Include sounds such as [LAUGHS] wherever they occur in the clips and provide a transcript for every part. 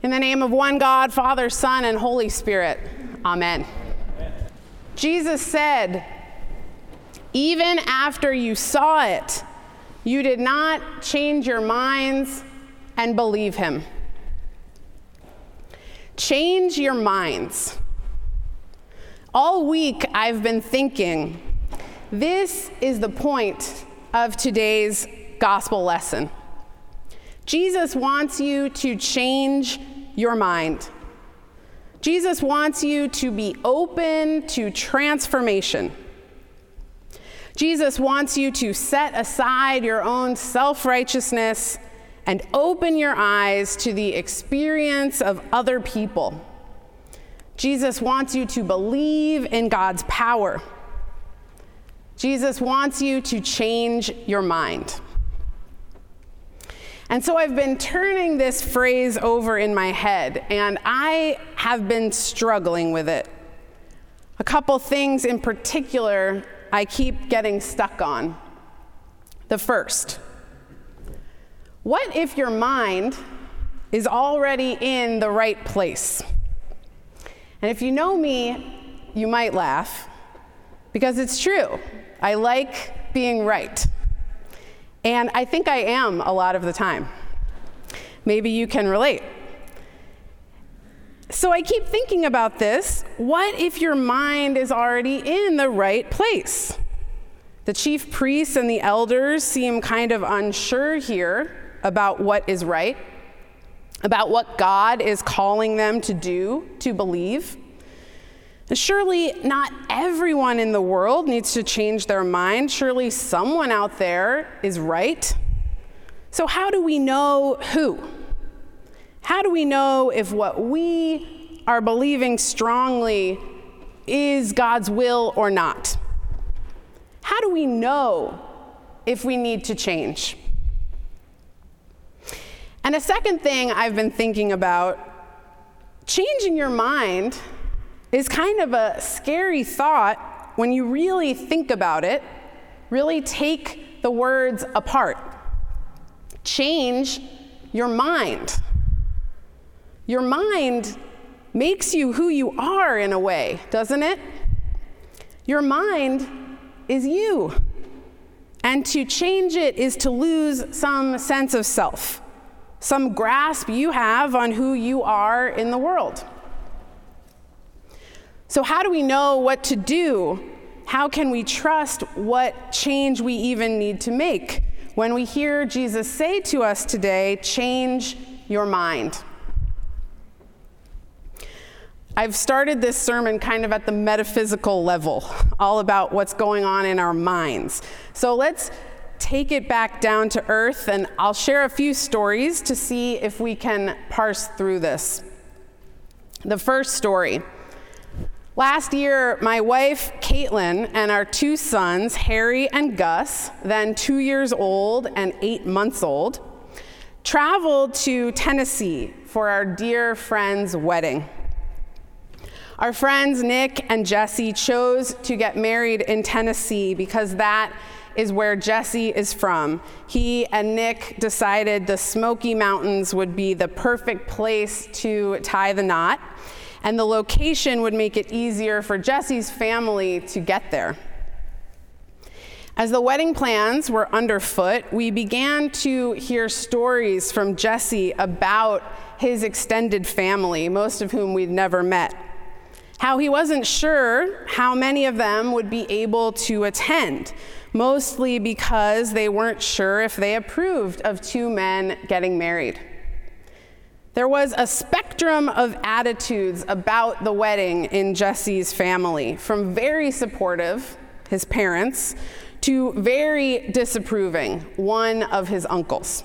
In the name of one God, Father, Son, and Holy Spirit. Amen. Amen. Jesus said, even after you saw it, you did not change your minds and believe him. Change your minds. All week, I've been thinking this is the point of today's gospel lesson. Jesus wants you to change your mind. Jesus wants you to be open to transformation. Jesus wants you to set aside your own self righteousness and open your eyes to the experience of other people. Jesus wants you to believe in God's power. Jesus wants you to change your mind. And so I've been turning this phrase over in my head, and I have been struggling with it. A couple things in particular I keep getting stuck on. The first, what if your mind is already in the right place? And if you know me, you might laugh because it's true. I like being right. And I think I am a lot of the time. Maybe you can relate. So I keep thinking about this. What if your mind is already in the right place? The chief priests and the elders seem kind of unsure here about what is right, about what God is calling them to do, to believe. Surely not everyone in the world needs to change their mind. Surely someone out there is right. So, how do we know who? How do we know if what we are believing strongly is God's will or not? How do we know if we need to change? And a second thing I've been thinking about changing your mind is kind of a scary thought when you really think about it, really take the words apart. Change your mind. Your mind makes you who you are in a way, doesn't it? Your mind is you. And to change it is to lose some sense of self, some grasp you have on who you are in the world. So, how do we know what to do? How can we trust what change we even need to make? When we hear Jesus say to us today, change your mind. I've started this sermon kind of at the metaphysical level, all about what's going on in our minds. So let's take it back down to earth, and I'll share a few stories to see if we can parse through this. The first story Last year, my wife, Caitlin, and our two sons, Harry and Gus, then two years old and eight months old, traveled to Tennessee for our dear friend's wedding. Our friends Nick and Jesse chose to get married in Tennessee because that is where Jesse is from. He and Nick decided the Smoky Mountains would be the perfect place to tie the knot and the location would make it easier for Jesse's family to get there. As the wedding plans were underfoot, we began to hear stories from Jesse about his extended family, most of whom we'd never met. How he wasn't sure how many of them would be able to attend, mostly because they weren't sure if they approved of two men getting married. There was a spectrum of attitudes about the wedding in Jesse's family, from very supportive, his parents, to very disapproving, one of his uncles.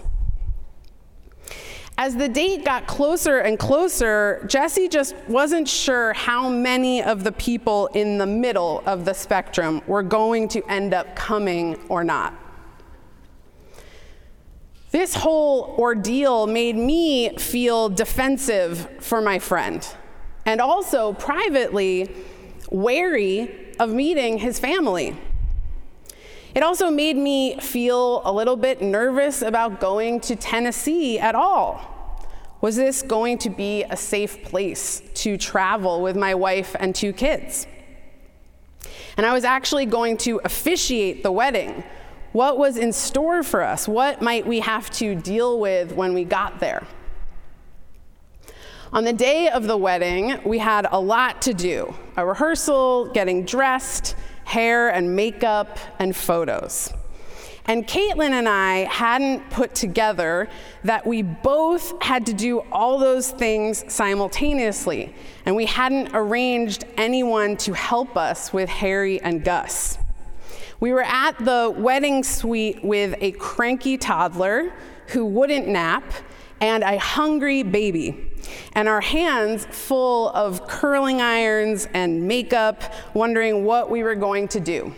As the date got closer and closer, Jesse just wasn't sure how many of the people in the middle of the spectrum were going to end up coming or not. This whole ordeal made me feel defensive for my friend and also privately wary of meeting his family. It also made me feel a little bit nervous about going to Tennessee at all. Was this going to be a safe place to travel with my wife and two kids? And I was actually going to officiate the wedding. What was in store for us? What might we have to deal with when we got there? On the day of the wedding, we had a lot to do a rehearsal, getting dressed, hair and makeup, and photos. And Caitlin and I hadn't put together that we both had to do all those things simultaneously, and we hadn't arranged anyone to help us with Harry and Gus. We were at the wedding suite with a cranky toddler who wouldn't nap and a hungry baby, and our hands full of curling irons and makeup, wondering what we were going to do.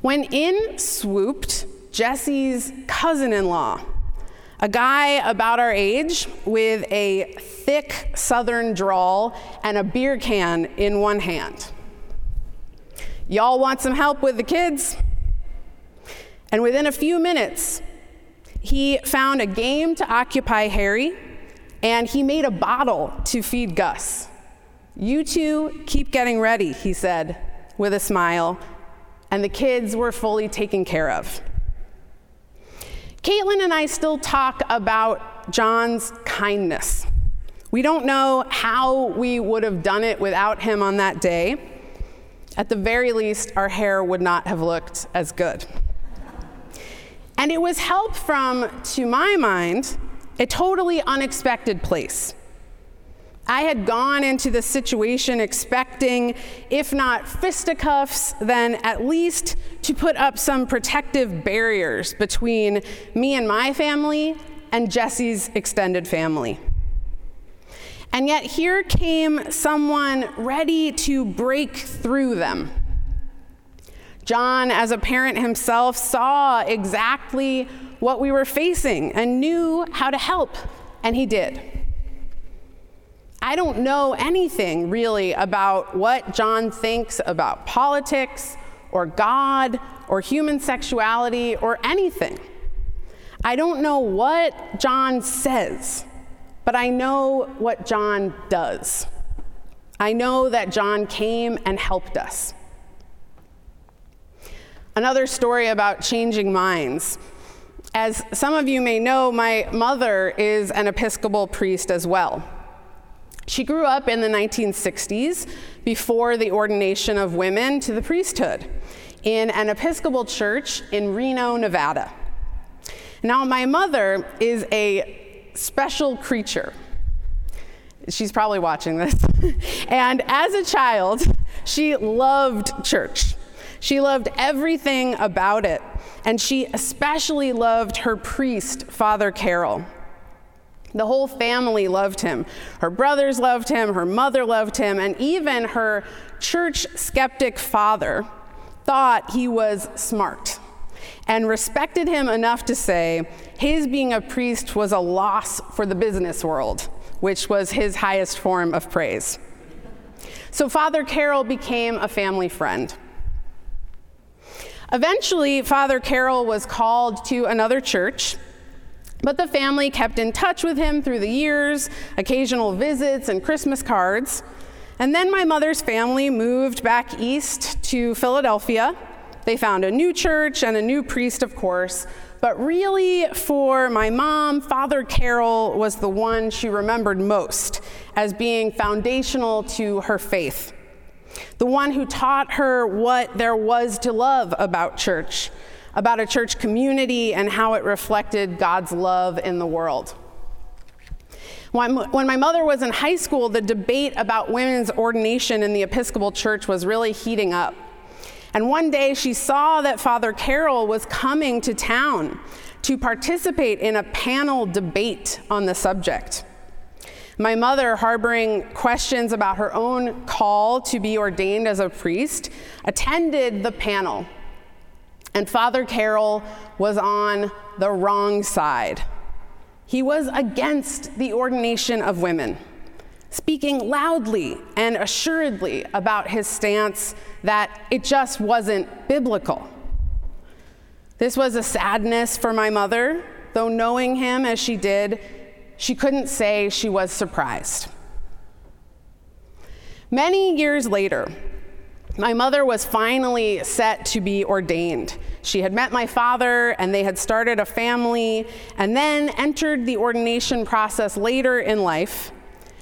When in swooped Jesse's cousin in law, a guy about our age with a thick southern drawl and a beer can in one hand. Y'all want some help with the kids? And within a few minutes, he found a game to occupy Harry and he made a bottle to feed Gus. You two keep getting ready, he said with a smile and the kids were fully taken care of. Caitlin and I still talk about John's kindness. We don't know how we would have done it without him on that day. At the very least, our hair would not have looked as good. And it was help from, to my mind, a totally unexpected place. I had gone into the situation expecting, if not fisticuffs, then at least to put up some protective barriers between me and my family and Jesse's extended family. And yet here came someone ready to break through them. John, as a parent himself, saw exactly what we were facing and knew how to help, and he did. I don't know anything really about what John thinks about politics or God or human sexuality or anything. I don't know what John says, but I know what John does. I know that John came and helped us. Another story about changing minds. As some of you may know, my mother is an Episcopal priest as well. She grew up in the 1960s before the ordination of women to the priesthood in an Episcopal church in Reno, Nevada. Now, my mother is a special creature. She's probably watching this. [LAUGHS] and as a child, she loved church. She loved everything about it. And she especially loved her priest, Father Carroll. The whole family loved him. Her brothers loved him, her mother loved him, and even her church skeptic father thought he was smart and respected him enough to say his being a priest was a loss for the business world, which was his highest form of praise. So Father Carroll became a family friend. Eventually, Father Carroll was called to another church but the family kept in touch with him through the years, occasional visits and Christmas cards. And then my mother's family moved back east to Philadelphia. They found a new church and a new priest, of course. But really, for my mom, Father Carroll was the one she remembered most as being foundational to her faith. The one who taught her what there was to love about church about a church community and how it reflected God's love in the world. When my mother was in high school, the debate about women's ordination in the Episcopal Church was really heating up. And one day she saw that Father Carroll was coming to town to participate in a panel debate on the subject. My mother, harboring questions about her own call to be ordained as a priest, attended the panel and Father Carroll was on the wrong side. He was against the ordination of women, speaking loudly and assuredly about his stance that it just wasn't biblical. This was a sadness for my mother, though knowing him as she did, she couldn't say she was surprised. Many years later, my mother was finally set to be ordained. She had met my father and they had started a family and then entered the ordination process later in life.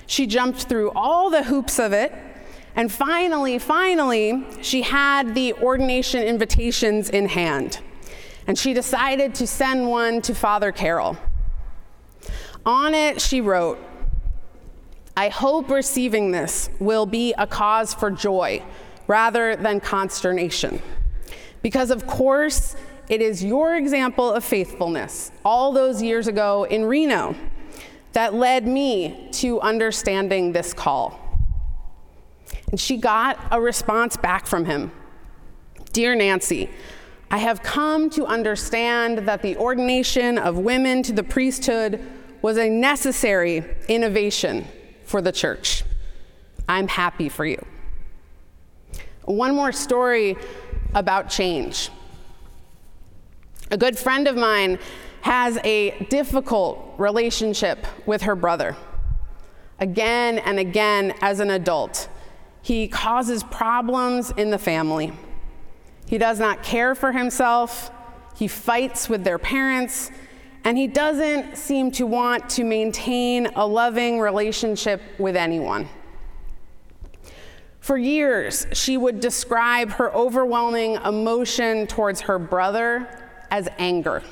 She jumped through all the hoops of it. And finally, finally, she had the ordination invitations in hand. And she decided to send one to Father Carroll. On it, she wrote, I hope receiving this will be a cause for joy rather than consternation. Because, of course, it is your example of faithfulness all those years ago in Reno that led me to understanding this call. And she got a response back from him Dear Nancy, I have come to understand that the ordination of women to the priesthood was a necessary innovation for the church. I'm happy for you. One more story about change. A good friend of mine has a difficult relationship with her brother. Again and again, as an adult, he causes problems in the family. He does not care for himself, he fights with their parents, and he doesn't seem to want to maintain a loving relationship with anyone. For years, she would describe her overwhelming emotion towards her brother as anger.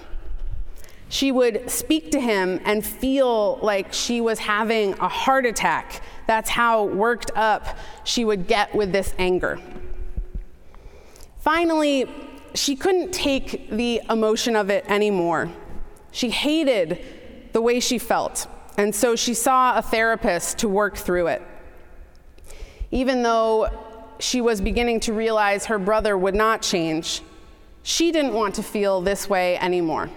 She would speak to him and feel like she was having a heart attack. That's how worked up she would get with this anger. Finally, she couldn't take the emotion of it anymore. She hated the way she felt, and so she saw a therapist to work through it even though she was beginning to realize her brother would not change, she didn't want to feel this way anymore.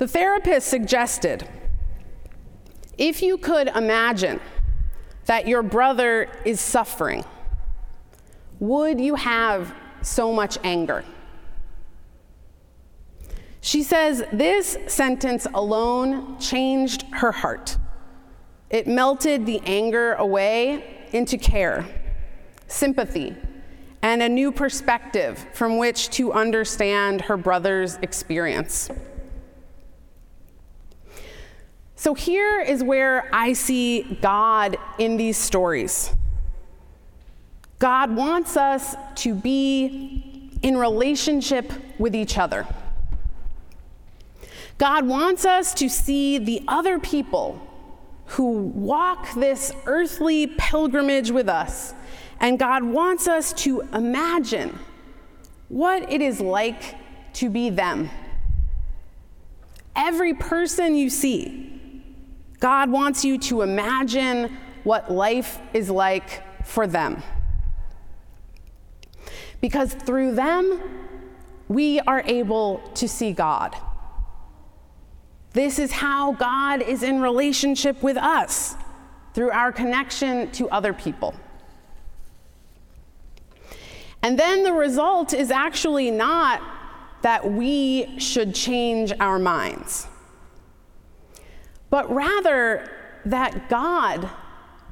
The therapist suggested if you could imagine that your brother is suffering, would you have so much anger? She says this sentence alone changed her heart. It melted the anger away into care, sympathy, and a new perspective from which to understand her brother's experience. So here is where I see God in these stories. God wants us to be in relationship with each other. God wants us to see the other people who walk this earthly pilgrimage with us. And God wants us to imagine what it is like to be them. Every person you see, God wants you to imagine what life is like for them. Because through them, we are able to see God. This is how God is in relationship with us through our connection to other people. And then the result is actually not that we should change our minds, but rather that God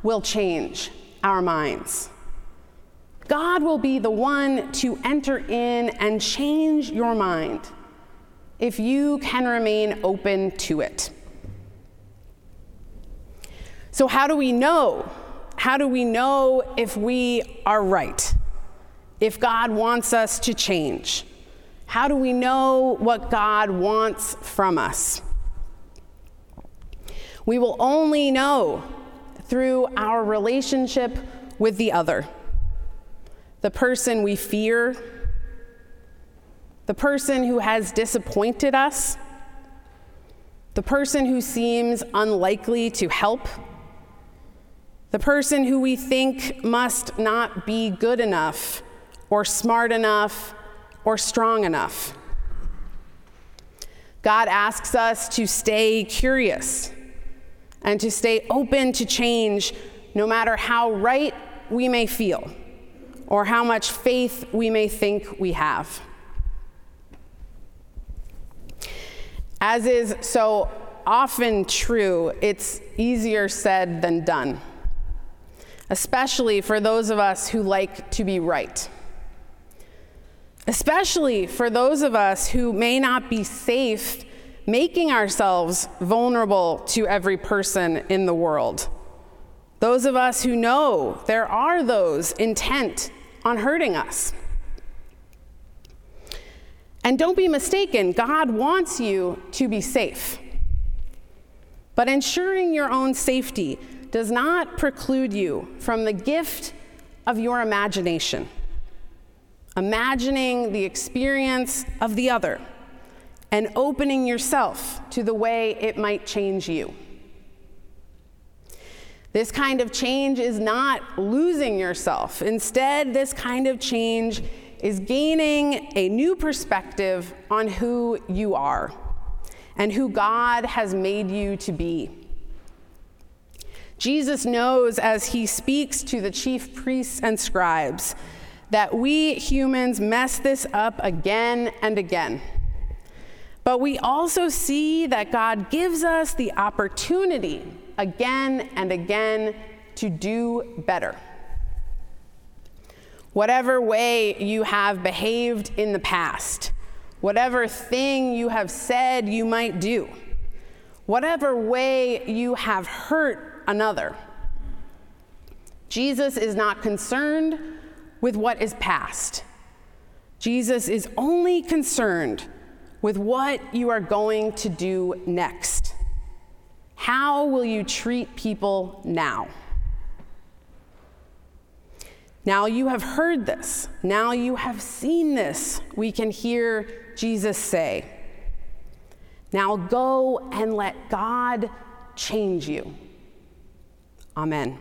will change our minds. God will be the one to enter in and change your mind if you can remain open to it. So, how do we know? How do we know if we are right? If God wants us to change? How do we know what God wants from us? We will only know through our relationship with the other, the person we fear the person who has disappointed us, the person who seems unlikely to help, the person who we think must not be good enough or smart enough or strong enough. God asks us to stay curious and to stay open to change no matter how right we may feel or how much faith we may think we have. As is so often true, it's easier said than done, especially for those of us who like to be right. Especially for those of us who may not be safe making ourselves vulnerable to every person in the world. Those of us who know there are those intent on hurting us. And don't be mistaken, God wants you to be safe. But ensuring your own safety does not preclude you from the gift of your imagination, imagining the experience of the other and opening yourself to the way it might change you. This kind of change is not losing yourself. Instead, this kind of change is gaining a new perspective on who you are and who God has made you to be. Jesus knows as he speaks to the chief priests and scribes that we humans mess this up again and again. But we also see that God gives us the opportunity again and again to do better. Whatever way you have behaved in the past, whatever thing you have said you might do, whatever way you have hurt another, Jesus is not concerned with what is past. Jesus is only concerned with what you are going to do next. How will you treat people now? Now you have heard this. Now you have seen this. We can hear Jesus say, Now go and let God change you. Amen.